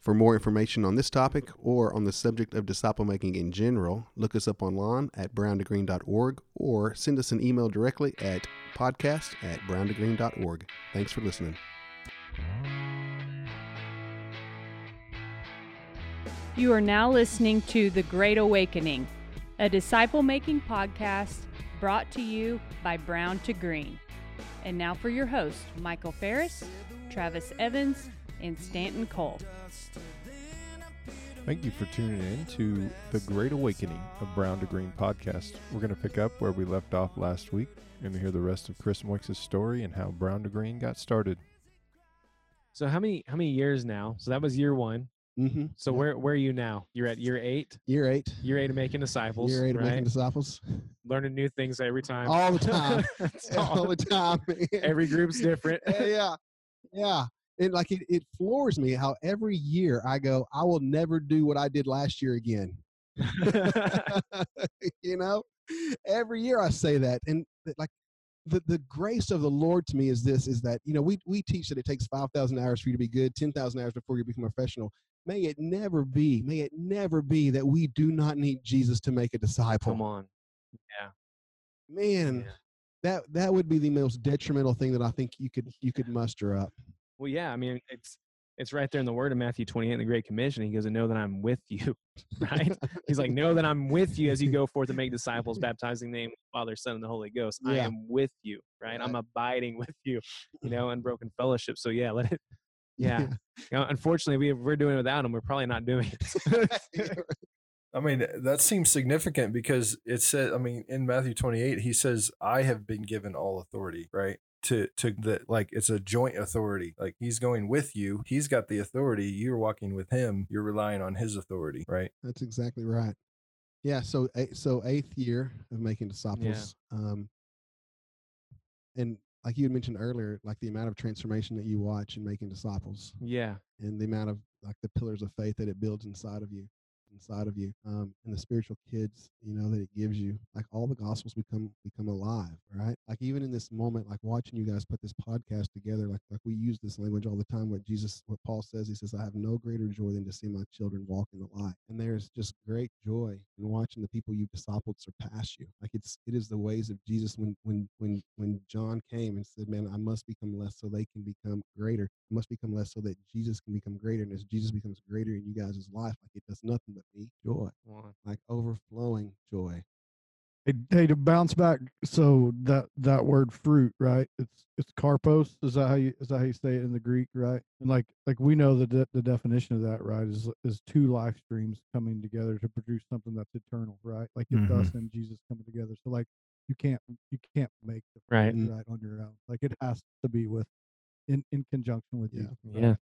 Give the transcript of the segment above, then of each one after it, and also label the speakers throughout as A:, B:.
A: For more information on this topic or on the subject of disciple making in general, look us up online at browntogreen.org or send us an email directly at podcast at browntogreen.org. Thanks for listening.
B: You are now listening to The Great Awakening, a disciple making podcast brought to you by Brown to Green. And now for your hosts, Michael Ferris, Travis Evans, and Stanton Cole.
C: Thank you for tuning in to the Great Awakening of Brown to Green podcast. We're going to pick up where we left off last week and hear the rest of Chris Moix's story and how Brown to Green got started.
D: So how many how many years now? So that was year one.
A: Mm-hmm.
D: So where where are you now? You're at year eight.
A: Year eight.
D: Year eight of making disciples.
A: Year eight of
D: right?
A: making disciples.
D: Learning new things every time.
A: All the time. All
D: all.
A: the time.
D: Every group's different.
A: yeah. Yeah. It like it, it floors me how every year I go, I will never do what I did last year again. you know, every year I say that, and like the the grace of the Lord to me is this: is that you know we we teach that it takes five thousand hours for you to be good, ten thousand hours before you become a professional. May it never be, may it never be that we do not need Jesus to make a disciple.
D: Come on.
A: Yeah, man,
D: Yeah.
A: that that would be the most detrimental thing that I think you could you could muster up.
D: Well, yeah. I mean, it's it's right there in the word of Matthew 28 in the Great Commission. He goes, "And know that I'm with you." Right? He's like, "Know that I'm with you as you go forth and make disciples, baptizing in the name of the Father, Son, and the Holy Ghost. I am with you. Right? I'm abiding with you. You know, unbroken fellowship. So yeah, let it. Yeah. You know, unfortunately, we we're doing it without him. We're probably not doing it.
C: I mean, that seems significant because it said, I mean, in Matthew 28, he says, I have been given all authority, right? To, to the, like, it's a joint authority. Like, he's going with you. He's got the authority. You're walking with him. You're relying on his authority, right?
A: That's exactly right. Yeah. So, so eighth year of making disciples. Um, and like you had mentioned earlier, like the amount of transformation that you watch in making disciples,
D: yeah.
A: and the amount of like the pillars of faith that it builds inside of you, inside of you, um, and the spiritual kids, you know, that it gives you. Like all the gospels become become alive, right? Like even in this moment, like watching you guys put this podcast together, like like we use this language all the time. What Jesus, what Paul says, he says, "I have no greater joy than to see my children walk in the light." And there's just great joy in watching the people you've discipled surpass you. Like it's it is the ways of Jesus. When when when when John came and said, "Man, I must become less so they can become greater. I must become less so that Jesus can become greater." And as Jesus becomes greater in you guys' life, like it does nothing but be joy,
D: Come
A: like overflowing joy.
E: Hey, hey, to bounce back, so that that word fruit, right? It's it's karpos. Is that how you is that how you say it in the Greek, right? And like like we know the de- the definition of that, right? Is is two life streams coming together to produce something that's eternal, right? Like it's
C: Mhm.
E: us and Jesus coming together. So like you can't you can't make the
D: Right.
E: fruit, right on your own. Like it has to be with in in conjunction with
A: Yeah.
E: you.
D: Yeah.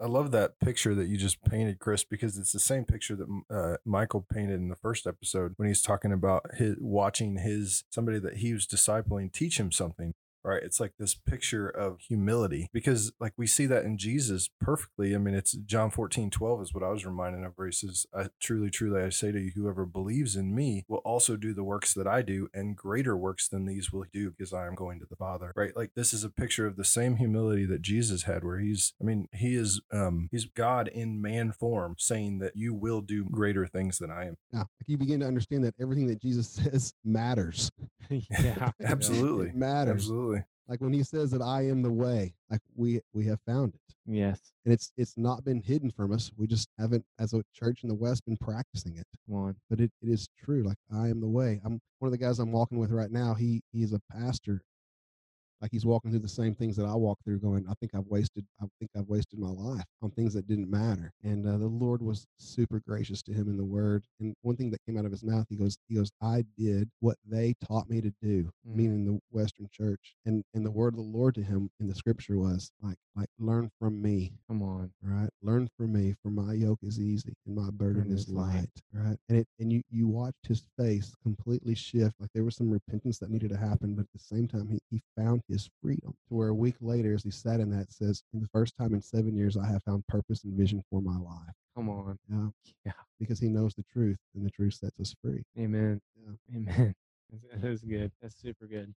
C: I love that picture that you just painted, Chris, because it's the same picture that uh, Michael painted in the first episode when he's talking about his watching his somebody that he was discipling teach him something. Right. It's like this picture of humility because, like, we see that in Jesus perfectly. I mean, it's John 14, 12 is what I was reminded of, where he says, I, Truly, truly, I say to you, whoever believes in me will also do the works that I do, and greater works than these will do because I am going to the Father. Right. Like, this is a picture of the same humility that Jesus had, where he's, I mean, he is, um, he's God in man form saying that you will do greater things than I am.
A: Yeah, like you begin to understand that everything that Jesus says matters.
D: yeah.
C: Absolutely.
A: it matters.
C: Absolutely.
A: Like when he says that I am the way, like we we have found it.
D: Yes.
A: and it's it's not been hidden from us. We just haven't, as a church in the West, been practicing it.
D: Come on.
A: But it, it is true. Like I am the way. I'm one of the guys I'm walking with right now. He he's a pastor. Like he's walking through the same things that I walk through. Going, I think I've wasted. I think I've wasted my life on things that didn't matter. And uh, the Lord was super gracious to him in the Word. And one thing that came out of his mouth, he goes, he goes, I did what they taught me to do,
D: Mm.
A: meaning the Western church. And and the word of the Lord to him in the Scripture was like like learn from me
D: Come on.
A: right learn from me for my yoke is easy and my burden is
D: light.
A: light right and it and you you watched his face completely shift like there was some repentance that needed to happen but at the same time he, he found his freedom to where a week later as he sat in that says in the first time in seven years i have found purpose and vision for my life
D: Come on.
A: yeah
D: Yeah.
A: because he knows the truth and the truth sets us free
D: Amen.
A: Yeah.
D: Amen. That's, good. That's super good.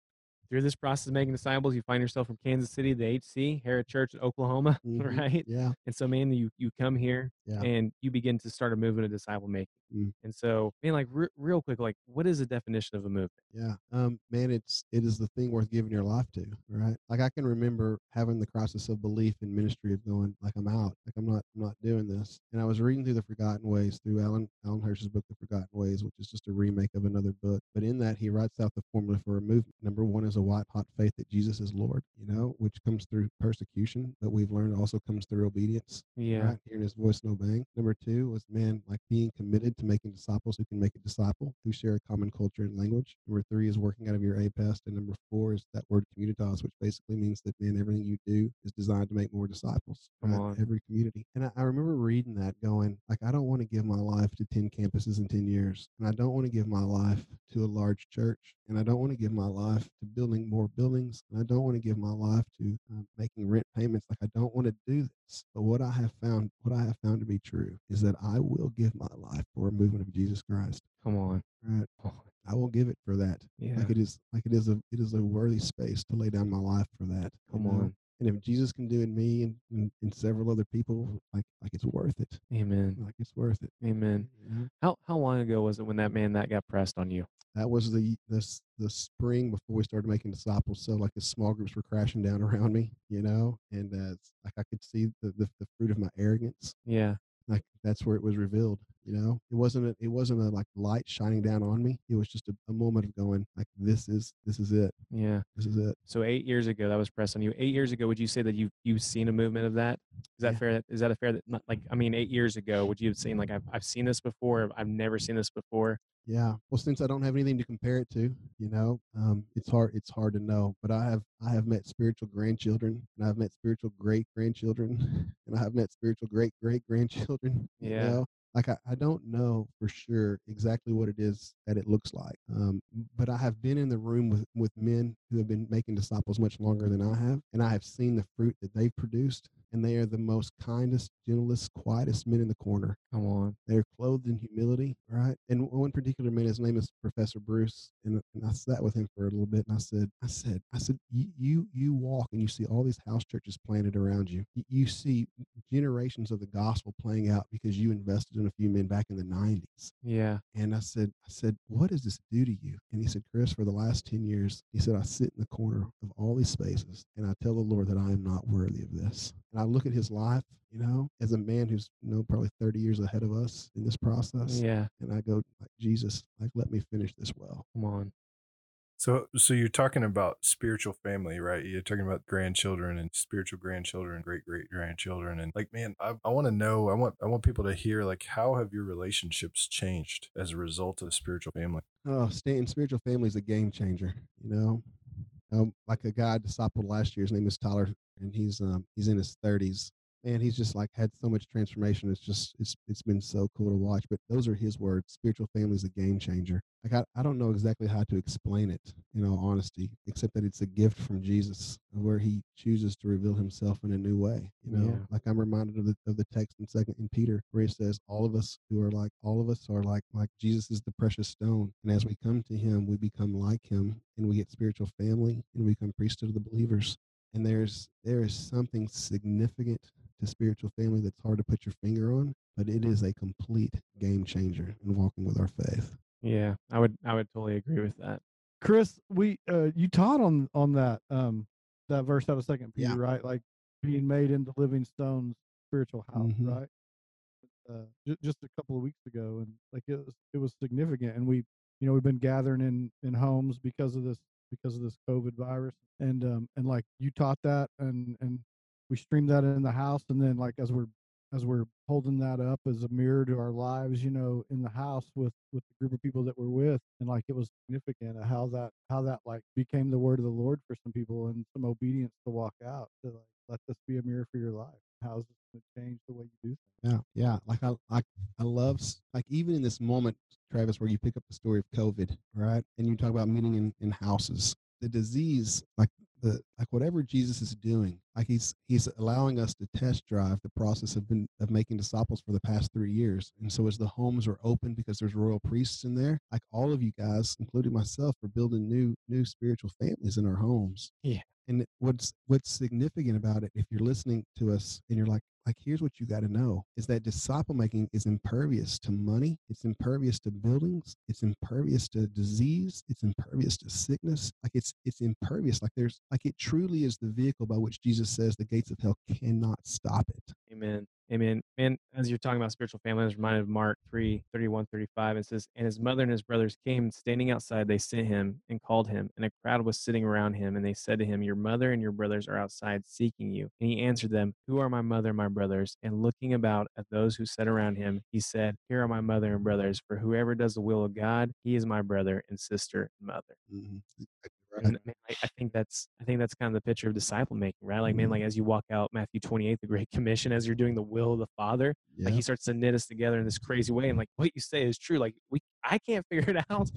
D: through this process of making disciples, you find yourself from Kansas City, the HC, Harrod Church, in Oklahoma,
A: Mhm.
D: right?
A: Yeah.
D: And so, man, you you come here
A: Yeah.
D: and you begin to start a movement of disciple making.
A: Mm.
D: And so, man, like re- real quick, like what is the definition of a movement?
A: Yeah. Um, man, it's it is the thing worth giving your life to, right? Like I can remember having the crisis of belief in ministry of going, like I'm out, like I'm not I'm not doing this. And I was reading through the Forgotten Ways through Alan Alan Hirsch's book, The Forgotten Ways, which is just a remake of another book. But in that he writes out the formula for a movement. Number one is a white hot faith that Jesus is Lord, you know, which comes through persecution, but we've learned also comes through obedience.
D: Yeah.
A: right? Hearing his voice and obeying. Number two was man, like being committed to making disciples who can make a disciple, who share a common culture and language. Number three is working out of your APEST. And number four is that word communitas, which basically means that man, everything you do is designed to make more disciples.
D: Come
A: right?
D: on.
A: Every community. And I, I remember reading that going, like, I don't want to give my life to 10 campuses in 10 years. And I don't want to give my life to a large church. And I don't want to give my life to building more buildings. And I don't want to give my life to um, making rent payments. Like I don't want to do this. But what I have found, what I have found to be true, is that I will give my life for movement of Jesus Christ.
D: Come on.
A: Right?
D: Oh,
A: I will give it for that.
D: yeah.
A: Like it is, like it is a, it is a worthy space to lay down my life for that. you
D: Come
A: know?
D: on.
A: And if Jesus can do it in me and, and, and several other people, like like it's worth it.
D: Amen.
A: Like it's worth it.
D: Amen.
A: you know?
D: How how long ago was it when that man that got pressed on you?
A: That was the this the spring before we started making disciples. So like the small groups were crashing down around me, you know, and uh, like I could see the, the the fruit of my arrogance.
D: Yeah.
A: Like that's where it was revealed. You know, it wasn't a, it wasn't a like light shining down on me. It was just a, a moment of going like this is this is it.
D: Yeah.
A: This is it.
D: So eight years ago, that was pressed on you. Eight years ago, would you say that you you've seen a movement of that? Is that
A: Yeah.
D: fair? Is that a fair? Not like I mean, eight years ago, would you have seen like I've I've seen this before? I've never seen this before.
A: Yeah. Well, since I don't have anything to compare it to, you know, um, it's hard. It's hard to know. But I have I have met spiritual grandchildren, and I've met spiritual great grandchildren, and I have met spiritual great great grandchildren. You
D: Yeah.
A: know? Like I, I don't know for sure exactly what it is that it looks like. Um, but I have been in the room with with men who have been making disciples much longer than I have, and I have seen the fruit that they've produced, and they are the most kindest, gentlest, quietest men in the corner.
D: Come on.
A: They're clothed in humility, right? And one particular man, his name is Professor Bruce, and, and I sat with him for a little bit, and I said, I said, I said, you you, walk and you see all these house churches planted around you. You, you see generations of the gospel playing out because you invested in a few men back in the '90s.
D: Yeah.
A: And I said, I said, what does this do to you? And he said, Chris, for the last 10 years, he said, I sit in the corner of all these spaces and I tell the Lord that I am not worthy of this. And I look at his life, you know, as a man who's, you know, probably 30 years ahead of us in this process.
D: Yeah.
A: And I go, like, Jesus, like, let me finish this well.
D: Come on.
C: So, so you're talking about spiritual family, right? You're talking about grandchildren and spiritual grandchildren, great great grandchildren, and like, man, I, I want to know. I want I want people to hear like how have your relationships changed as a result of spiritual family?
A: Oh, staying spiritual family is a game changer, you know. Um, like a guy I discipled last year, his name is Tyler, and he's um he's in his thirties. Man, he's just like had so much transformation. It's just it's it's been so cool to watch. But those are his words. Spiritual family is a game changer. Like I, I don't know exactly how to explain it in all honesty, except that it's a gift from Jesus where he chooses to reveal himself in a new way. You know,
D: Yeah.
A: like I'm reminded of the of the text in second in Peter where he says, All of us who are like all of us are like like Jesus is the precious stone. And as we come to him, we become like him and we get spiritual family and we become priesthood of the believers. And there's there is something significant to spiritual family that's hard to put your finger on, but it is a complete game changer in walking with our faith.
D: Yeah. I would I would totally agree with that.
E: Chris, we uh you taught on on that um that verse out of Second Peter,
A: Yeah.
E: right? Like being made into living stones, spiritual house,
A: Mhm.
E: right? Uh, ju- just a couple of weeks ago, and like it was it was significant, and we you know we've been gathering in in homes because of this because of this COVID virus, and um and like you taught that, and and we streamed that in the house, and then like as we're as we're holding that up as a mirror to our lives, you know, in the house with with the group of people that we're with, and like it was significant how that how that like became the word of the Lord for some people and some obedience to walk out to like let this be a mirror for your life. How's this going to change the way you do things?
A: Yeah, yeah. Like I, like I love, like even in this moment, Travis, where you pick up the story of COVID, right, and you talk about meeting in, in houses. The disease, like the like whatever Jesus is doing, like he's he's allowing us to test drive the process of been of making disciples for the past three years. And so as the homes are open because there's royal priests in there, like all of you guys, including myself, are building new new spiritual families in our homes.
D: Yeah.
A: And what's what's significant about it, if you're listening to us and you're like, like here's what you got to know is that disciple making is impervious to money it's impervious to buildings it's impervious to disease it's impervious to sickness like it's it's impervious like there's like it truly is the vehicle by which jesus says the gates of hell cannot stop it
D: Amen. Amen. And as you're talking about spiritual family, I was reminded of Mark 3, 31, 35. It says, And his mother and his brothers came, standing outside, they sent him and called him. And a crowd was sitting around him. And they said to him, Your mother and your brothers are outside seeking you. And he answered them, Who are my mother and my brothers? And looking about at those who sat around him, he said, Here are my mother and brothers. For whoever does the will of God, he is my brother and sister and mother.
A: Mhm. Right.
D: And man, I, I think that's I think that's kind of the picture of disciple making, right? Like, man,
A: Mhm.
D: like as you walk out Matthew 28, the Great Commission, as you're doing the will of the Father, like he starts to knit us together in this crazy way. And like what you say is true. Like we I can't figure it out.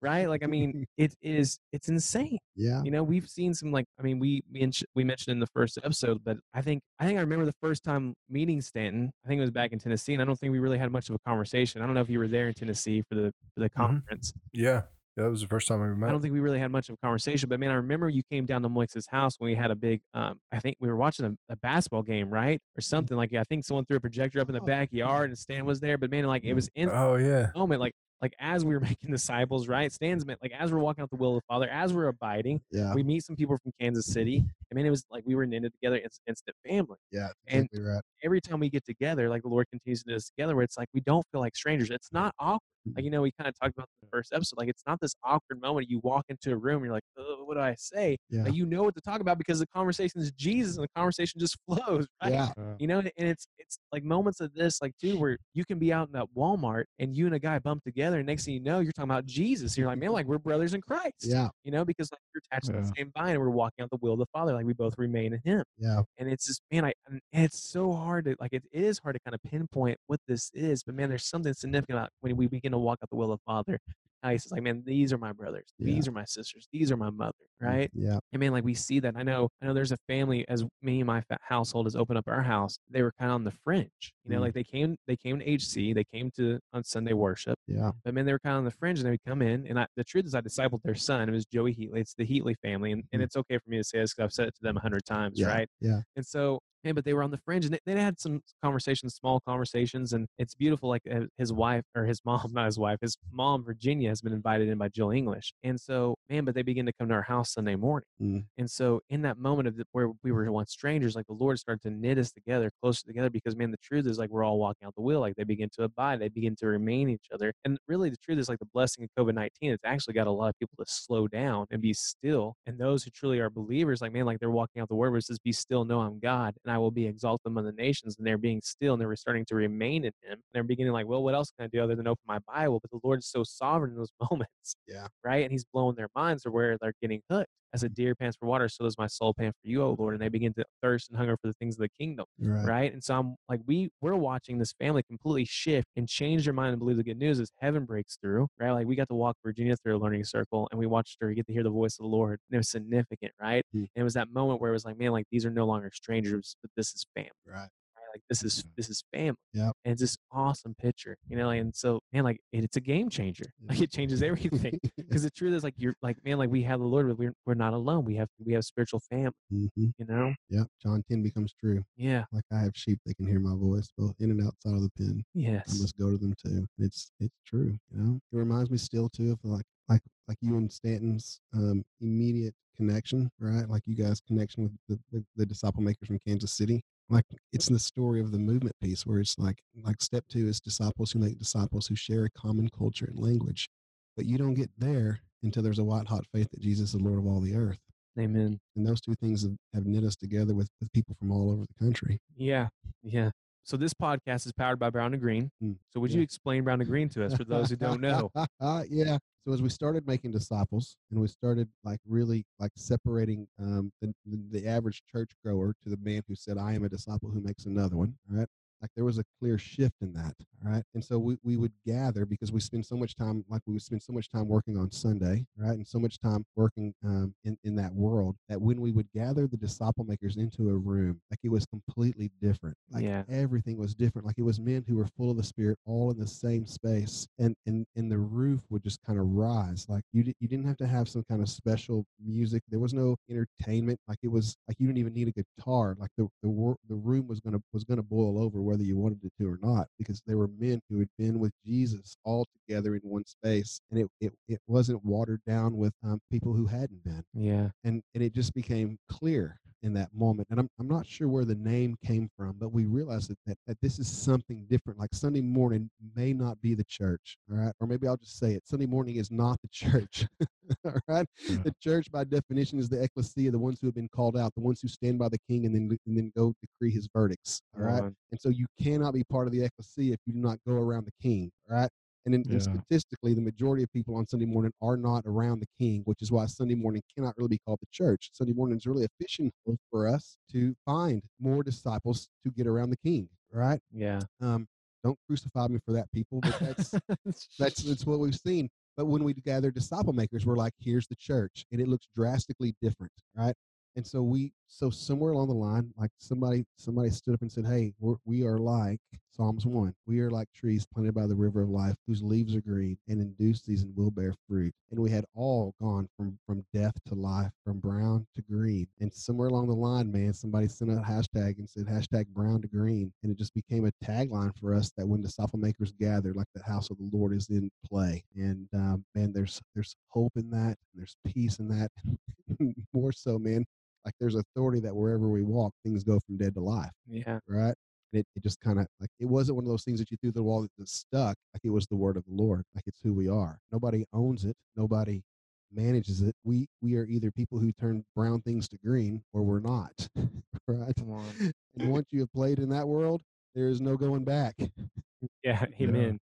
D: Right. Like I mean, it is it's insane.
A: yeah
D: You know, we've seen some like I mean, we we we mentioned in the first episode but I think I think I remember the first time meeting Stanton. I think it was back in Tennessee, and I don't think we really had much of a conversation. I don't know if you were there in Tennessee for the for the conference.
C: Yeah. That was the first time we
D: I
C: met.
D: I don't think we really had much of a conversation, but man, I remember you came down to Moix's house when we had a big, um, I think we were watching a, a basketball game, right? Or something like I think someone threw a projector up in the
A: Oh.
D: backyard and Stan was there, but man, like it was in
C: oh yeah.
D: the moment, like, like as we were making disciples, right? Stan's meant like as we're walking out the will of the Father, as we're abiding,
A: yeah
D: we meet some people from Kansas City. I mean, it was like we were knitted together, it's instant family.
A: yeah
D: and-
A: right
D: Every time we get together, like the Lord continues to knit us together, where it's like we don't feel like strangers. It's not awkward. Like you know, we kind of talked about the first episode. Like it's not this awkward moment. You walk into a room, you're like, "Ugh, what do I say?
A: yeah
D: Like, you know what to talk about because the conversation is Jesus and the conversation just flows, right?
A: yeah
D: You know, and it's it's like moments of this, like too, where you can be out in that Walmart and you and a guy bump together, and next thing you know, you're talking about Jesus. You're like, man, like we're brothers in Christ.
A: yeah
D: You know, because like we're attached to the same vine and we're walking out the will of the Father, like we both remain in Him.
A: yeah
D: And it's just, man, I and it's so hard to like it, it is hard to kind of pinpoint what this is, but man, there's something significant about when we begin to walk out the will of Father. He says, like, man, these are my brothers,
A: Yeah.
D: these are my sisters, these are my mother, right?
A: yeah
D: I mean, like we see that. I know, I know. There's a family as me and my household has opened up our house. They were kind of on the fringe, you know,
A: Mm.
D: like they came, they came to HC, they came to on Sunday worship,
A: yeah
D: but man, they were kind of on the fringe, and they would come in. And I, the truth is, I discipled their son. It was Joey Heatley. It's the Heatley family, and, and
A: Mm.
D: it's okay for me to say this because I've said it to them a hundred times,
A: Yeah,
D: right?
A: yeah.
D: And so, man, but they were on the fringe, and they, they had some conversations, small conversations, and it's beautiful. Like uh, his wife or his mom, not his wife, his mom Virginia has been invited in by Jill English, and so, man, but they begin to come to our house Sunday morning.
A: Mm.
D: And so, in that moment of the, where we were once strangers, like the Lord started to knit us together, closer together, because man, the truth is like we're all walking out the wheel. Like they begin to abide, they begin to remain each other. And really, the truth is like the blessing of COVID nineteen. It's actually got a lot of people to slow down and be still. And those who truly are believers, like man, like they're walking out the word where it says, "Be still, know I'm God, and I will be exalted among the nations." And they're being still, and they're starting to remain in Him. And they're beginning like, well, what else can I do other than open my Bible? But the Lord is so sovereign those moments
A: yeah
D: right? And he's blowing their minds to where they're getting hooked. As a deer pants for water, so does my soul pant for you, O Lord. And they begin to thirst and hunger for the things of the kingdom,
A: right
D: right? And so I'm like, we we're watching this family completely shift and change their mind and believe the good news as heaven breaks through, right? Like we got to walk Virginia through a learning circle, and we watched her get to hear the voice of the Lord, and it was significant, right?
A: Mm.
D: And it was that moment where it was like, man, like these are no longer strangers, but this is family
A: right?
D: Like this is this is family.
A: Yep.
D: And it's this awesome picture, you know. And so, man, like it, it's a game changer. Like it changes everything. Because the truth is, like you're like, man, like we have the Lord, but we're we're not alone. We have we have spiritual family,
A: hmm
D: you know.
A: yeah john 10 becomes true
D: Yeah.
A: like i have sheep they can hear my voice both in and outside of the pen
D: Yes.
A: I must go to them too. It's it's true, you know. It reminds me still too of like like like you and Stanton's um, immediate connection, right? Like you guys' connection with the, the, the disciple makers from Kansas City. Like it's the story of the movement piece where it's like like step two is disciples who make disciples who share a common culture and language, but you don't get there until there's a white hot faith that Jesus is Lord of all the earth.
D: Amen.
A: And those two things have, have knit us together with, with people from all over the country.
D: Yeah. Yeah. So this podcast is powered by Brown and Green.
A: Mm,
D: So would
A: yeah.
D: you explain Brown and Green to us for those who don't know?
A: yeah. So as we started making disciples and we started like really like separating um, the, the average church grower to the man who said, "I am a disciple who makes another one," right? Like there was a clear shift in that. All right. And so we, we would gather because we spend so much time, like we would spend so much time working on Sunday, right? And so much time working um, in, in that world that when we would gather the disciple makers into a room, like it was completely different. Like
D: Yeah.
A: everything was different. Like it was men who were full of the spirit all in the same space. And and, and the roof would just kind of rise. Like you, di- you didn't have to have some kind of special music. There was no entertainment. Like it was like you didn't even need a guitar. Like the, the, wor- the room was going to, was going to boil over whether you wanted it to or not, because they were men who had been with Jesus all together in one space. And it, it, it wasn't watered down with um, people who hadn't been
D: Yeah.
A: and and it just became clear in that moment and i'm, I'm not sure where the name came from but we realized that, that that this is something different like sunday morning may not be the church all right or maybe i'll just say it sunday morning is not the church all right
E: Yeah.
A: the church by definition is the ecclesia the ones who have been called out the ones who stand by the king and then and then go decree his verdicts all
D: Come
A: right and so you cannot be part of the ecclesia if you do not go around the king, all right? And, in, and statistically, the majority of people on Sunday morning are not around the king, which is why Sunday morning cannot really be called the church. Sunday morning is really a fishing hole for us to find more disciples to get around the king, Right?
D: Yeah.
A: Um, don't crucify me for that, people, but that's that's that's what we've seen. But when we gather disciple makers, we're like, here's the church, and it looks drastically different, right? And so we, so somewhere along the line, like somebody, somebody stood up and said, "Hey, we're, we are like Psalms one. We are like trees planted by the river of life, whose leaves are green, and in due season will bear fruit." And we had all gone from from death to life, from brown to green. And somewhere along the line, man, somebody sent out a hashtag and said hashtag brown to green, and it just became a tagline for us that when disciple makers gather, like the house of the Lord is in play. And um, man, there's there's hope in that. There's peace in that. More so, man. Like there's authority that wherever we walk, things go from dead to life
D: Yeah.
A: right? It, it just kind of like it wasn't one of those things that you threw the wall that stuck. Like it was the word of the Lord. Like it's who we are. Nobody owns it. Nobody manages it. We we are either people who turn brown things to green or we're not. right?
D: On.
A: And once you have played in that world, there is no going back.
D: Yeah. Amen.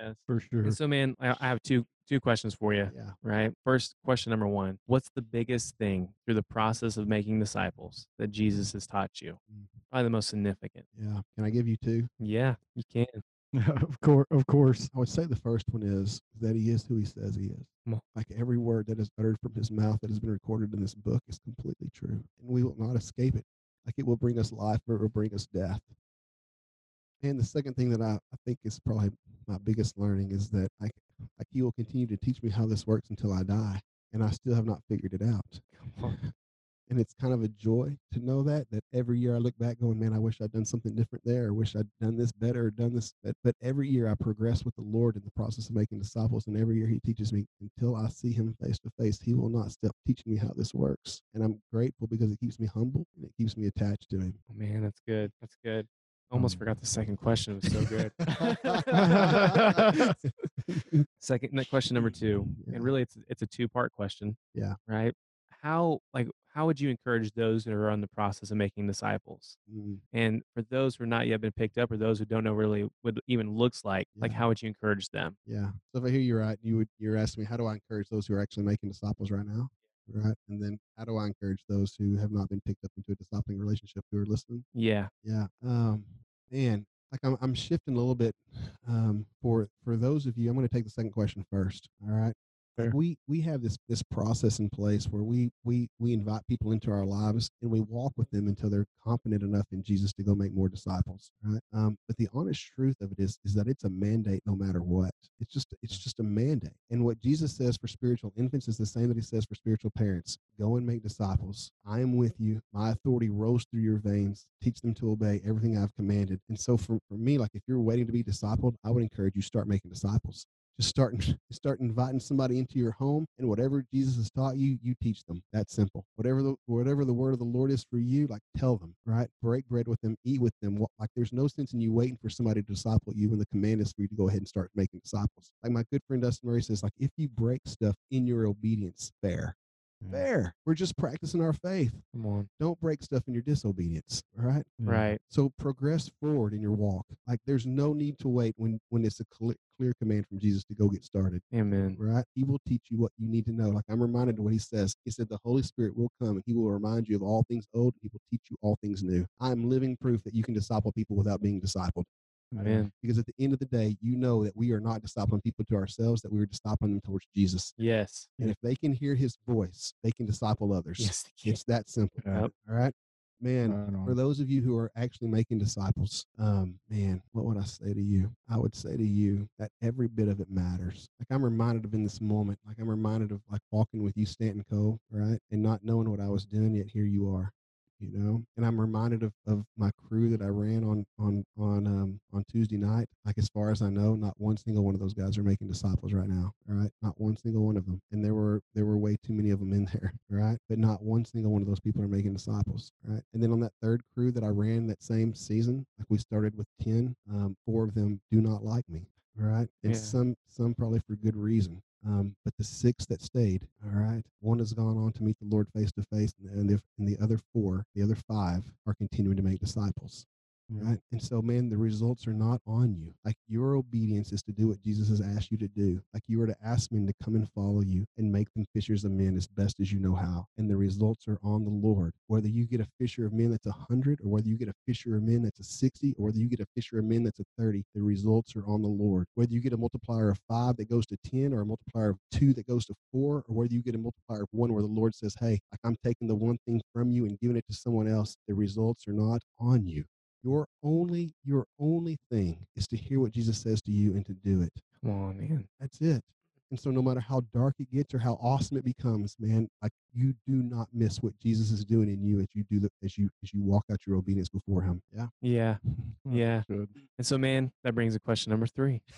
D: Yes.
E: for sure.
D: And so, man, I I have two two questions for you.
A: Yeah.
D: Right. First, question number one: What's the biggest thing through the process of making disciples that Jesus has taught you?
A: Mm.
D: Probably the most significant.
A: Yeah. Can I give you two?
D: Yeah, you can.
E: of course, of course.
A: I would say the first one is that he is who he says he is. Like every word that is uttered from his mouth that has been recorded in this book is completely true. And we will not escape it. Like it will bring us life or it will bring us death. And the second thing that I, I think is probably my biggest learning is that like, like he will continue to teach me how this works until I die. And I still have not figured it out. And it's kind of a joy to know that that every year I look back going, man, I wish I'd done something different there. I wish I'd done this better or done this. But, but every year I progress with the Lord in the process of making disciples, and every year He teaches me until I see Him face to face. He will not stop teaching me how this works, and I'm grateful because it keeps me humble and it keeps me attached to Him.
D: Oh, man, that's good. That's good. Almost
A: Um,
D: forgot the second question. It was so good. second question number two,
A: Yeah.
D: and really it's it's a two part question.
A: Yeah.
D: Right. How like how would you encourage those that are in the process of making disciples?
A: Mm,
D: And for those who are not yet been picked up, or those who don't know really what even looks like, like how would you encourage them?
A: yeah. So if I hear you right, you would you're asking me how do I encourage those who are actually making disciples right now, right? And then how do I encourage those who have not been picked up into a discipling relationship who are listening?
D: Yeah.
A: Yeah. Um, man, like I'm, I'm shifting a little bit. Um, for for those of you, I'm going to take the second question first. All right. We we have this this process in place where we we we invite people into our lives and we walk with them until they're confident enough in Jesus to go make more disciples. Right. Um, but the honest truth of it is is that it's a mandate no matter what. It's just it's just a mandate. And what Jesus says for spiritual infants is the same that he says for spiritual parents. Go and make disciples. I am with you. My authority rolls through your veins. Teach them to obey everything I've commanded. And so for, for me, like if you're waiting to be discipled, I would encourage you start making disciples. Just start start inviting somebody into your home, and whatever Jesus has taught you, you teach them. That's simple. Whatever the whatever the word of the Lord is for you, like tell them, right? Break bread with them, eat with them. Like there's no sense in you waiting for somebody to disciple you, when the command is for you to go ahead and start making disciples. Like my good friend Dustin Murray says, like if you break stuff in your obedience, fair.
D: Mm.
A: Fair. We're just practicing our faith.
D: Come on.
A: Don't break stuff in your disobedience. All right.
D: Right.
A: So progress forward in your walk. Like there's no need to wait when when it's a clear, clear command from Jesus to go get started.
D: Amen.
A: Right? He will teach you what you need to know. Like I'm reminded of what he says. He said the Holy Spirit will come and he will remind you of all things old. He will teach you all things new. I'm living proof that you can disciple people without being discipled.
D: Amen.
A: Because at the end of the day, you know that we are not discipling people to ourselves, that we are discipling them towards Jesus.
D: Yes.
A: And if they can hear his voice, they can disciple others.
D: Yes.
A: It's that simple.
D: Yep.
A: All right. Man, for those of you who are actually making disciples, um, man, what would I say to you? I would say to you that every bit of it matters. Like I'm reminded of in this moment, like I'm reminded of like walking with you, Stanton Cole, right? And not knowing what I was doing, yet here you are. You know, and I'm reminded of, of my crew that I ran on on on um on Tuesday night. Like as far as I know, not one single one of those guys are making disciples right now. All right, not one single one of them. And there were there were way too many of them in there. Right, but not one single one of those people are making disciples. Right, and then on that third crew that I ran that same season, like we started with ten, um, four of them do not like me. All right, and
D: Yeah.
A: some some probably for good reason. Um, but the six that stayed, all right, one has gone on to meet the Lord face to face, and the, and the other four, the other five, are continuing to make disciples. Right. And so, man, the results are not on you. Like your obedience is to do what Jesus has asked you to do. Like you are to ask men to come and follow you and make them fishers of men as best as you know how. And the results are on the Lord. Whether you get a fisher of men that's a hundred, or whether you get a fisher of men that's a 60, or whether you get a fisher of men that's a 30, the results are on the Lord. Whether you get a multiplier of five that goes to 10, or a multiplier of two that goes to four, or whether you get a multiplier of one where the Lord says, Hey, like I'm taking the one thing from you and giving it to someone else, the results are not on you. Your only your only thing is to hear what Jesus says to you and to do it.
D: Come on, man.
A: That's it. And so no matter how dark it gets or how awesome it becomes, man, like you do not miss what Jesus is doing in you as you do the as you as you walk out your obedience before him. Yeah.
D: Yeah. Yeah.
E: Good.
D: And so, man, that brings to question number three.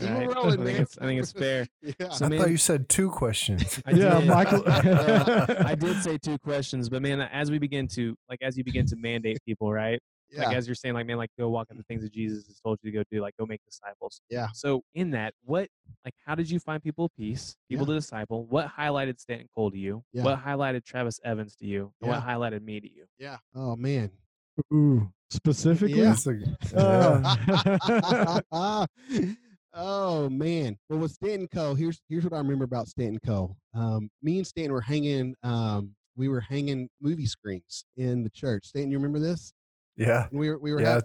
D: Right.
A: rolling,
D: I think it's- I think it's fair.
A: yeah.
D: So,
C: I thought you said two questions.
D: I
E: Yeah,
D: did.
E: Michael.
D: I did say two questions, but man, as we begin to like, as you begin to mandate people, right?
A: Yeah.
D: Like as you're saying, like man, like go walk in the things that Jesus has told you to go do, like go make disciples.
A: Yeah.
D: So in that, what like how did you find people of peace, people to disciple? What highlighted Stanton Cole to you?
A: Yeah.
D: What highlighted Travis Evans to you? And what highlighted me to you?
A: yeah. Oh man.
E: Ooh, specifically.
A: Yeah.
C: Yeah.
E: Uh,
A: oh man. Well with Stanton Cole, here's here's what I remember about Stanton Cole. Um, me and Stanton were hanging um we were hanging movie screens in the church. Stanton, you remember this?
C: Yeah.
A: We were we were
C: Yeah.
A: having,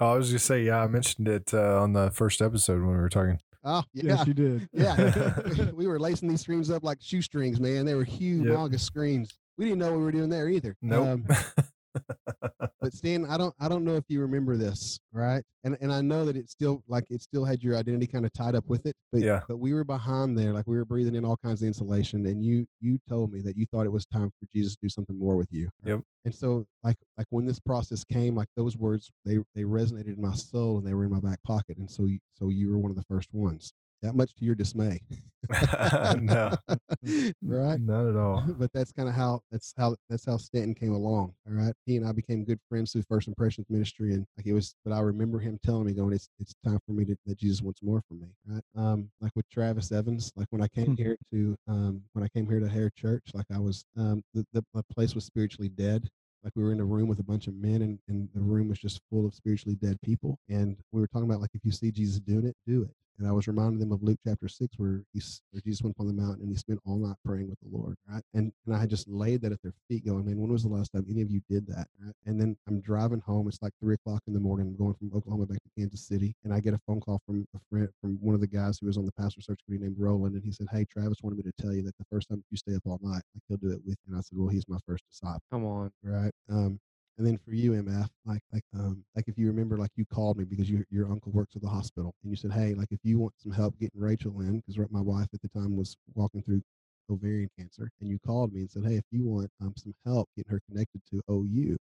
C: oh, I was just say, yeah, I mentioned it uh, on the first episode when we were talking.
A: oh yeah.
E: Yes, you did.
A: Yeah, we were lacing these screens up like shoestrings, man. They were huge,
C: Yep.
A: screens. We didn't know what we were doing there either.
C: Nope.
A: Um, but Stan, I don't, I don't know if you remember this, right? And and I know that it still, like, it still had your identity kind of tied up with it. But
C: Yeah.
A: but we were behind there, like we were breathing in all kinds of insulation, and you you told me that you thought it was time for Jesus to do something more with you.
C: Yep.
A: And so, like like when this process came, like those words, they they resonated in my soul, and they were in my back pocket. And so you, so you were one of the first ones. That much to your dismay.
C: no,
A: right?
C: not at all.
A: but that's kind of how that's how that's how Stanton came along. All right, he and I became good friends through First Impressions Ministry, and like it was. But I remember him telling me, "Going, it's it's time for me to that Jesus wants more from me." Right? Um, like with Travis Evans, like when I came here to um when I came here to Hair Church, like I was um the the, the place was spiritually dead. Like we were in a room with a bunch of men, and, and the room was just full of spiritually dead people. And we were talking about like if you see Jesus doing it, do it. And I was reminding them of Luke chapter six, where, he, where Jesus went up on the mountain and he spent all night praying with the Lord, right? And and I had just laid that at their feet, going, man, when was the last time any of you did that? Right? And then I'm driving home. It's like three o'clock in the morning. I'm going from Oklahoma back to Kansas City, and I get a phone call from a friend, from one of the guys who was on the pastor search committee named Roland, and he said, "Hey, Travis wanted me to tell you that the first time you stay up all night, like he'll do it with you." And I said, "Well, he's my first disciple."
D: Come on.
A: right? Um, and then for you, MF, like like um like if you remember, like you called me because you, your uncle works at the hospital, and you said, hey, like if you want some help getting Rachel in, because my wife at the time was walking through ovarian cancer, and you called me and said, hey, if you want um some help getting her connected to OU,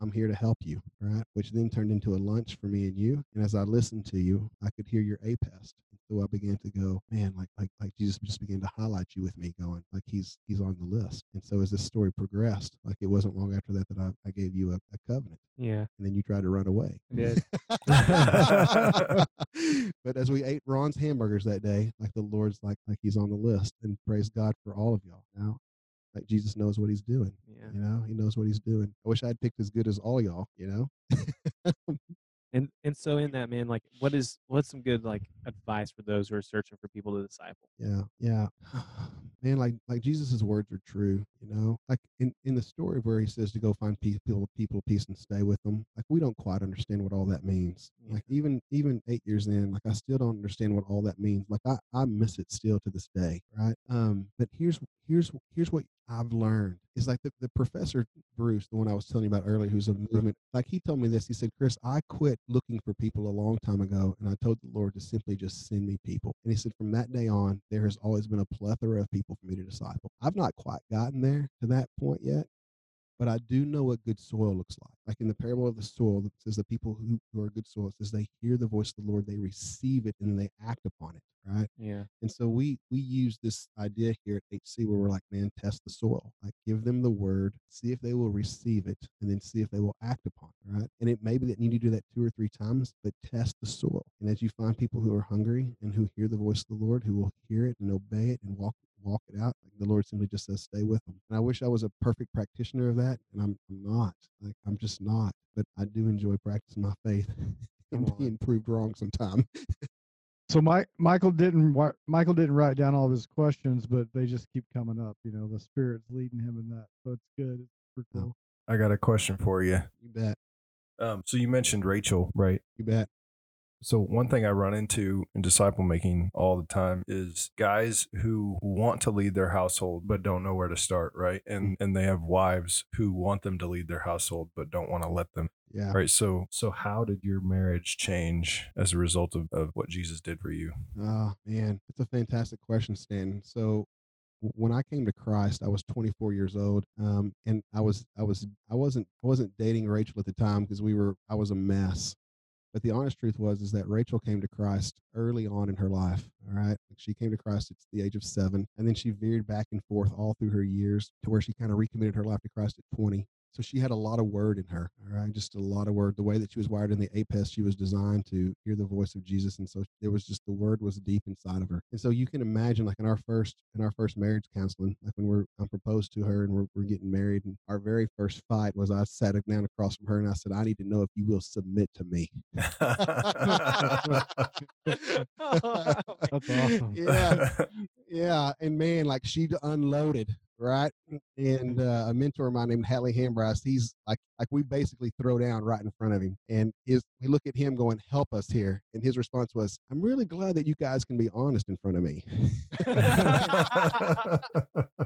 A: I'm here to help you, right? Which then turned into a lunch for me and you. And as I listened to you, I could hear your APEST. So I began to go, man, like like like Jesus just began to highlight you with me, going like he's he's on the list. And so as this story progressed, like it wasn't long after that that I, I gave you a, a covenant,
D: Yeah.
A: and then you tried to run away.
D: I did.
A: but as we ate Ron's hamburgers that day, like the Lord's like like he's on the list, and praise God for all of y'all. Now like Jesus knows what he's doing.
D: Yeah.
A: You know, he knows what he's doing. I wish I had picked as good as all y'all. You know.
D: And and so in that man, like what is what's some good like advice for those who are searching for people to disciple?
A: Yeah, yeah. Man, like like Jesus's words are true, you know. Like in, in the story where he says to go find people people peace and stay with them. Like we don't quite understand what all that means. Like even even eight years in, like I still don't understand what all that means. Like I, I miss it still to this day, right? Um, but here's here's here's what I've learned is like the, the professor Bruce, the one I was telling you about earlier, who's a mm-hmm. movement. Like he told me this. He said, Chris, I quit looking for people a long time ago, and I told the Lord to simply just send me people. And he said, from that day on, there has always been a plethora of people for me to disciple. I've not quite gotten there to that point yet, but I do know what good soil looks like. Like in the parable of the soil, it says the people who, who are good soil, it says they hear the voice of the Lord, they receive it, and then they act upon it, right?
D: Yeah.
A: And so we we use this idea here at HC where we're like, man, test the soil. Like give them the word, see if they will receive it, and then see if they will act upon it. Right. And it may be that you need to do that two or three times, but test the soil. And as you find people who are hungry and who hear the voice of the Lord, who will hear it and obey it and walk walk it out, like the Lord simply just says, stay with them. And I wish I was a perfect practitioner of that, and I'm, I'm not. Like I'm just not. But I do enjoy practicing my faith and
D: on.
A: being proved wrong sometime.
E: So Mike, Michael didn't Michael didn't write down all of his questions, but they just keep coming up. You know, the spirit's leading him in that, so it's good. It's super
A: Oh.
E: cool.
C: I got a question for you.
A: You bet.
C: Um, so you mentioned Rachel, right?
A: You bet.
C: So one thing I run into in disciple making all the time is guys who want to lead their household but don't know where to start, right? And and they have wives who want them to lead their household but don't want to let them.
A: Yeah.
C: Right. So so how did your marriage change as a result of, of what Jesus did for you?
A: Oh man, it's a fantastic question, Stan. So when I came to Christ, I was 24 years old, um, and I was I was I wasn't I wasn't dating Rachel at the time because we were I was a mess. But the honest truth was is that Rachel came to Christ early on in her life. All right, she came to Christ at the age of seven, and then she veered back and forth all through her years to where she kind of recommitted her life to Christ at 20. So she had a lot of word in her, all right, just a lot of word. The way that she was wired in the APES, she was designed to hear the voice of Jesus, and so there was just the word was deep inside of her. And so you can imagine, like in our first in our first marriage counseling, like when we're I'm proposed to her and we're, we're getting married, and our very first fight was I sat down across from her and I said, I need to know if you will submit to me.
E: That's awesome.
A: yeah, yeah, and man, like she unloaded, right? And uh, a mentor of mine named Hatley Hambrise, he's like, like we basically throw down right in front of him, and his we look at him going, "Help us here," and his response was, "I'm really glad that you guys can be honest in front of me."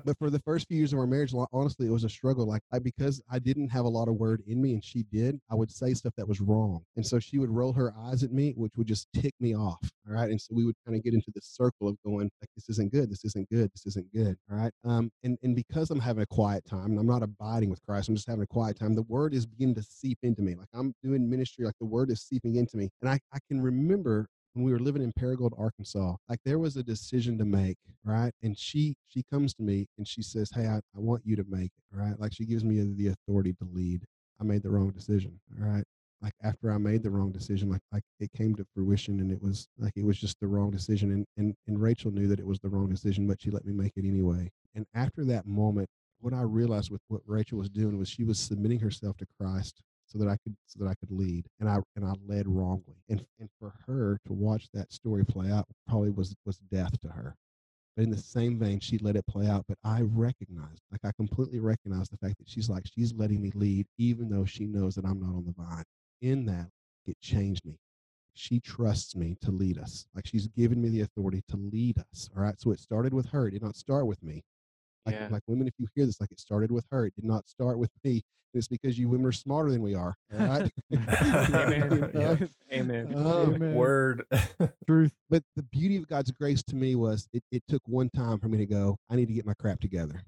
A: but for the first few years of our marriage, honestly, it was a struggle. Like, I, because I didn't have a lot of word in me, and she did, I would say stuff that was wrong, and so she would roll her eyes at me, which would just tick me off. All right, and so we would kind of get into this circle of going, like, this isn't good, this isn't good, this isn't good. All right, um, and and because I'm having a quiet time, and I'm not abiding with Christ, I'm just having a quiet time. The word is beginning to seep into me. Like I'm doing ministry, like the word is seeping into me, and I I can remember when we were living in Paragould, Arkansas, like there was a decision to make, right? And she she comes to me and she says, "Hey, I, I want you to make it, right?" Like she gives me the authority to lead. I made the wrong decision, all right? Like after I made the wrong decision, like like it came to fruition, and it was like it was just the wrong decision, and and and Rachel knew that it was the wrong decision, but she let me make it anyway. And after that moment, what I realized with what Rachel was doing was she was submitting herself to Christ so that I could so that I could lead. And I and I led wrongly. And and for her to watch that story play out probably was was death to her. But in the same vein, she let it play out. But I recognized, like I completely recognized the fact that she's like, she's letting me lead, even though she knows that I'm not on the vine. In that, it changed me. She trusts me to lead us. Like she's given me the authority to lead us. All right. So it started with her. It did not start with me. Like,
D: Yeah.
A: like women, if you hear this, like it started with her. It did not start with me. It's because you women are smarter than we are. All right.
D: Amen.
A: You know?
D: Amen.
A: Um,
E: Amen.
C: Word.
E: Truth.
A: but the beauty of God's grace to me was it, it took one time for me to go, I need to get my crap together.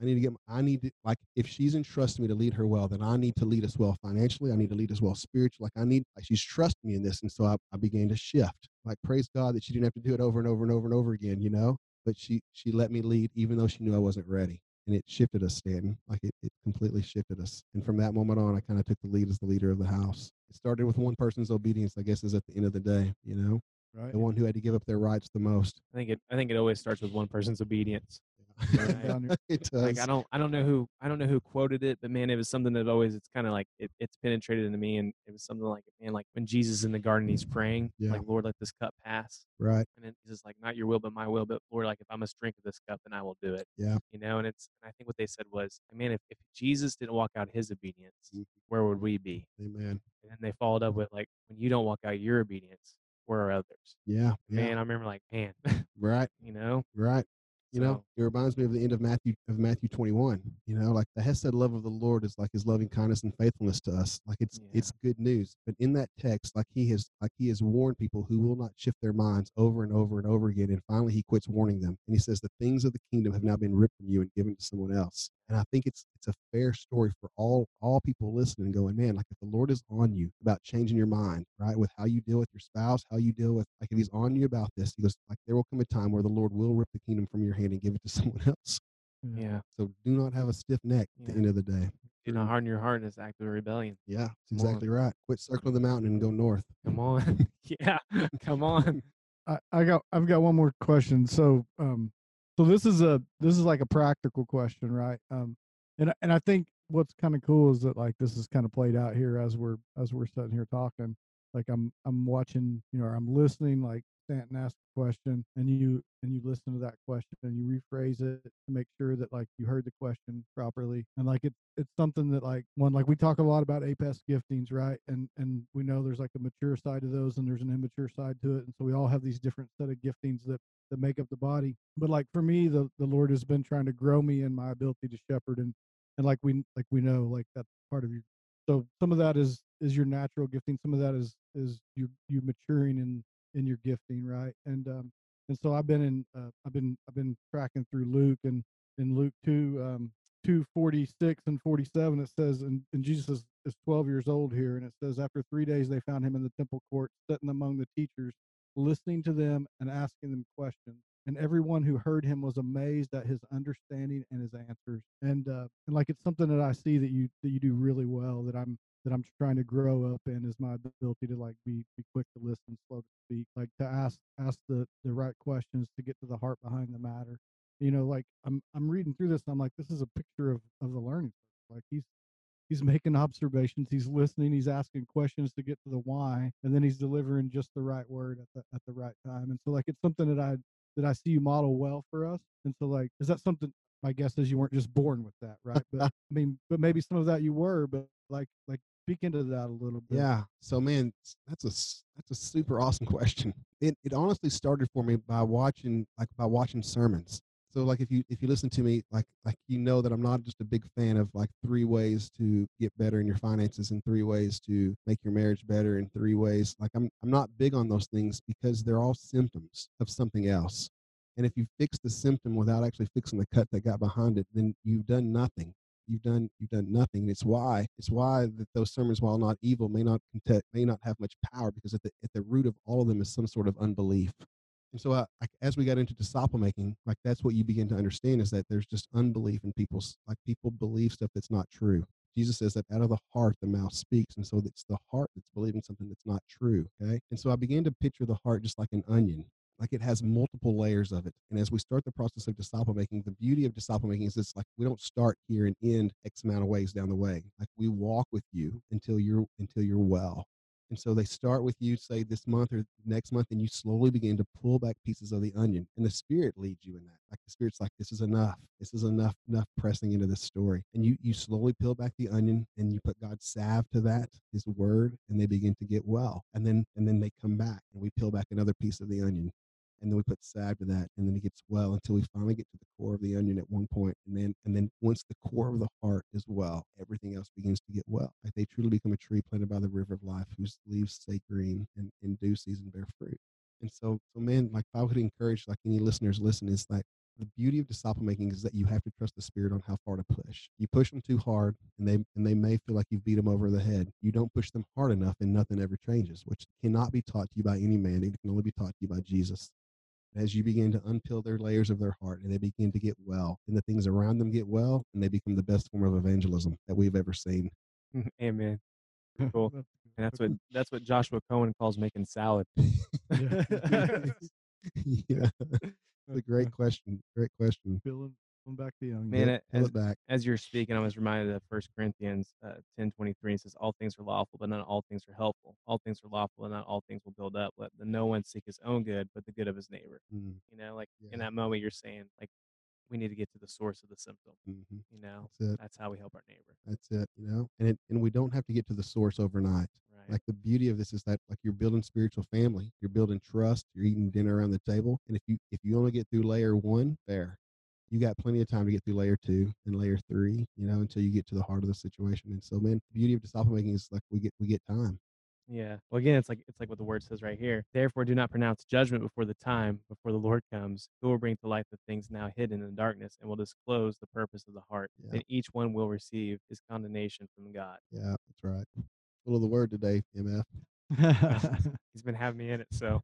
A: I need to get, I need to, like, if she's entrusted me to lead her well, then I need to lead us well financially. I need to lead us well spiritually. Like, I need, like, she's trusted me in this. And so I, I began to shift. Like, praise God that she didn't have to do it over and over and over and over again, you know? But she, she let me lead even though she knew I wasn't ready. And it shifted us, Stanton. Like, it, it completely shifted us. And from that moment on, I kind of took the lead as the leader of the house. It started with one person's obedience, I guess, is at the end of the day, you know?
E: Right.
A: the one who had to give up their rights the most.
D: I think it. I think it always starts with one person's obedience. Right.
E: down your-
A: it does.
D: like I don't I don't know who I don't know who quoted it, but man, it was something that always it's kind of like it, it's penetrated into me, and it was something like man, like when Jesus is in the garden, he's praying,
A: Yeah.
D: like Lord, let this cup pass,
A: right.
D: and then he's just like, not your will, but my will, but Lord, like if I must drink of this cup, then I will do it.
A: Yeah.
D: you know, and it's and I think what they said was, man, if, if Jesus didn't walk out his obedience,
A: Mhm.
D: where would we be?
A: Amen.
D: And then they followed up with like, when you don't walk out your obedience, where are others?
A: Yeah. Yeah.
D: Man, I remember like, man,
A: Right.
D: you know,
A: Right. You know, it reminds me of the end of Matthew of Matthew 21. You know, like the Hesed love of the Lord is like his loving kindness and faithfulness to us. Like it's
D: Yeah.
A: it's good news. But in that text, like he has like he has warned people who will not shift their minds over and over and over again. And finally he quits warning them. And he says, The things of the kingdom have now been ripped from you and given to someone else. And I think it's it's a fair story for all all people listening, going, Man, like if the Lord is on you about changing your mind, right? With how you deal with your spouse, how you deal with like if he's on you about this, he goes, like there will come a time where the Lord will rip the kingdom from your hand and give it to someone else.
D: yeah,
A: So do not have a stiff neck at the end of the day.
D: do not harden your heart in this act of rebellion.
A: Yeah, that's
D: Come on.
A: exactly right. Quit circling the mountain and go north.
D: Come on, yeah, come on.
E: I, I got I've got one more question. So um so this is a this is like a practical question, right? Um and and I think what's kind of cool is that like this is kind of played out here as we're as we're sitting here talking. Like I'm I'm watching, you know, I'm listening like Stanton asked a question and you and you listen to that question and you rephrase it to make sure that like you heard the question properly. And like it it's something that like one like we talk a lot about APES giftings, right? And and we know there's like a mature side to those and there's an immature side to it. And so we all have these different set of giftings that that make up the body. But like for me, the the Lord has been trying to grow me in my ability to shepherd and and like we like we know like that's part of your so some of that is is your natural gifting some of that is is you you maturing in in your gifting right? And um and so i've been in uh, i've been i've been tracking through luke and in luke 2 um 246 and 47 it says and, and jesus is, is 12 years old here and it says after three days they found him in the temple court sitting among the teachers listening to them and asking them questions. And everyone who heard him was amazed at his understanding and his answers. And uh and like it's something that i see that you that you do really well that i'm that i'm trying to grow up in is my ability to like be be quick to listen slow to speak like to ask ask the the right questions to get to the heart behind the matter. You know like i'm i'm reading through this and i'm like this is a picture of of the learning like he's he's making observations he's listening he's asking questions to get to the why and then he's delivering just the right word at the at the right time. And so like it's something that i that i see you model well for us. And so like is that something my guess is you weren't just born with that right? But i mean but maybe some of that you were but like like speak into that a little bit
A: Yeah. So man, that's a that's a super awesome question. It it honestly started for me by watching like by watching sermons. So like if you if you listen to me like like you know that I'm not just a big fan of like three ways to get better in your finances and three ways to make your marriage better and three ways like I'm I'm not big on those things because they're all symptoms of something else. And if you fix the symptom without actually fixing the cut that got behind it, then you've done nothing you've done you've done nothing. It's why it's why that those sermons, while not evil, may not content, may not have much power because at the at the root of all of them is some sort of unbelief. And so, uh, like, as we got into disciple making, like that's what you begin to understand is that there's just unbelief in people's like people believe stuff that's not true. Jesus says that out of the heart the mouth speaks, and so it's the heart that's believing something that's not true. Okay, and so I began to picture the heart just like an onion like it has multiple layers of it. And as we start the process of disciple making, the beauty of disciple making is it's like we don't start here and end X amount of ways down the way. Like we walk with you until you're until you're well. And so they start with you, say this month or next month, and you slowly begin to pull back pieces of the onion. And the spirit leads you in that. Like the spirit's like, this is enough. This is enough, enough pressing into this story. And you you slowly peel back the onion and you put God's salve to that, his word, and they begin to get well. And then and then they come back and we peel back another piece of the onion and then we put salve to that and then it gets well until we finally get to the core of the onion at one point and then and then once the core of the heart is well everything else begins to get well. Like they truly become a tree planted by the river of life whose leaves stay green and in due season bear fruit. And so so man like i would encourage like any listeners listen is like the beauty of disciple making is that you have to trust the spirit on how far to push. You push them too hard and they and they may feel like you've beat them over the head. You don't push them hard enough and nothing ever changes which cannot be taught to you by any man. It can only be taught to you by jesus as you begin to unpeel their layers of their heart and they begin to get well and the things around them get well and they become the best form of evangelism that we've ever seen mm-hmm.
D: Amen. Cool.
E: That's-
D: And that's what that's what Joshua Cohen calls making salad.
A: yeah it's a great question great question
E: back the young.
D: Man,
A: pull
D: as,
A: back.
D: as you're speaking, I was reminded of First Corinthians uh, ten twenty three. It says, "All things are lawful, but not all things are helpful. All things are lawful, and not all things will build up. Let the no one seek his own good, but the good of his neighbor."
A: Mm,
D: You know, like in that moment, you're saying, like, we need to get to the source of the symptom.
A: mhm.
D: You know,
A: That's
D: that's how we help our neighbor.
A: That's it. You know, and it, and we don't have to get to the source overnight.
D: Right.
A: Like the beauty of this is that like you're building spiritual family, you're building trust, you're eating dinner around the table, and if you if you only get through layer one, there, you got plenty of time to get through layer two and layer three. You know, until you get to the heart of the situation. And so, man, the beauty of disciple making is like we get we get time.
D: Yeah. Well, again, it's like it's like what the word says right here. Therefore, do not pronounce judgment before the time, before the Lord comes, who will bring to light the things now hidden in the darkness, and will disclose the purpose of the heart.
A: Yeah.
D: Then each one will receive his condemnation from God.
A: Yeah, that's right. Little of the word today, MF.
D: He's been having me in it, so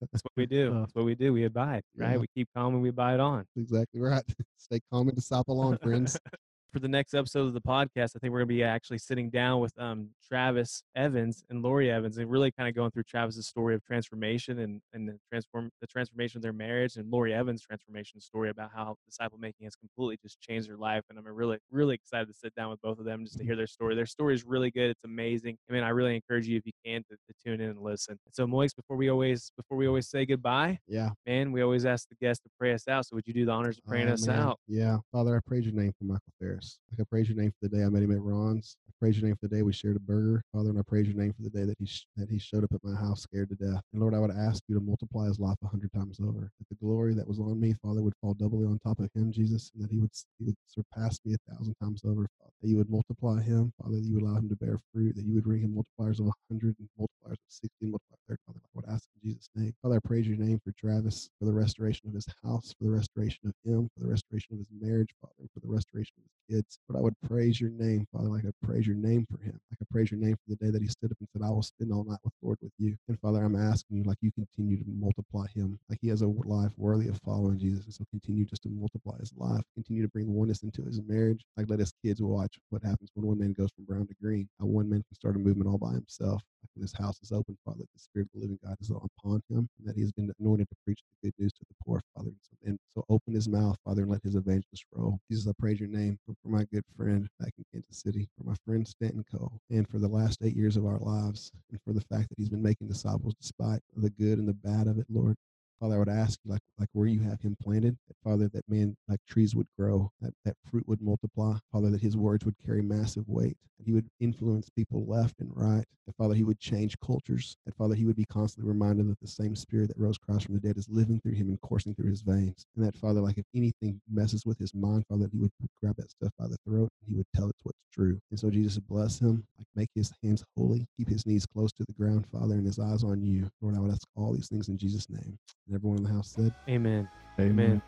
D: that's what we do. That's what we do. We abide, right?
A: yeah.
D: We keep calm and we abide on.
A: Exactly right. Stay calm and disciple on, friends.
D: For the next episode of the podcast, I think we're going to be actually sitting down with um, Travis Evans and Lori Evans, and really kind of going through Travis's story of transformation and and the transform the transformation of their marriage, and Lori Evans' transformation story about how disciple making has completely just changed their life. And I'm really really excited to sit down with both of them just to hear their story. Their story is really good. It's amazing. I mean, I really encourage you if you can to, to tune in and listen. So, Moix, before we always before we always say goodbye,
A: Yeah.
D: man, we always ask the guests to pray us out. So, would you do the honors of praying
A: Oh,
D: us
A: man.
D: out?
A: Yeah. Father, I praise your name for Michael Ferris. Like I praise your name for the day I met him at Ron's. I praise your name for the day we shared a burger. Father, and I praise your name for the day that he sh- that he showed up at my house scared to death. And Lord, I would ask you to multiply his life a hundred times over. That the glory that was on me, Father, would fall doubly on top of him, Jesus, and that he would he would surpass me a thousand times over. Father. That you would multiply him, Father, that you would allow him to bear fruit, that you would bring him multipliers of a hundred and multipliers of sixty and multipliers of. Father, I would ask in Jesus' name. Father, I praise your name for Travis, for the restoration of his house, for the restoration of him, for the restoration of his marriage, Father, for the restoration of his kids. But I would praise your name, Father, like I praise your name for him. Like I praise your name for the day that he stood up and said, I will spend all night with Lord with you. And Father, I'm asking you, like you continue to multiply him, like he has a life worthy of following Jesus. And so continue just to multiply his life, continue to bring oneness into his marriage. Like let his kids watch what happens when one man goes from brown to green, how one man can start a movement all by himself. Like when his house is open, Father, the Spirit of the living God is upon him, and that he has been anointed to preach the good news to the poor, Father. And so, open his mouth, Father, and let his evangelist roll. Jesus, I praise your name for my good friend back in Kansas City, for my friend Stanton Cole, and for the last eight years of our lives, and for the fact that he's been making disciples despite the good and the bad of it, Lord. Father, I would ask like, like where you have him planted, that Father, that man, like trees would grow, that, that fruit would multiply, Father, that his words would carry massive weight, that he would influence people left and right, that Father, he would change cultures, that Father, he would be constantly reminded that the same spirit that rose Christ from the dead is living through him and coursing through his veins. And that Father, like if anything messes with his mind, Father, he would grab that stuff by the throat and he would tell it what's true. And so Jesus would bless him, like make his hands holy, keep his knees close to the ground, Father, and his eyes on you. Lord, I would ask all these things in Jesus' name. And everyone in the house said,
D: Amen.
E: Amen.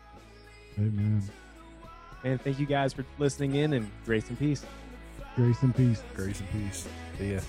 D: Amen.
E: Amen.
D: And thank you guys for listening in and grace and peace.
E: Grace and peace.
C: Grace and peace. See ya.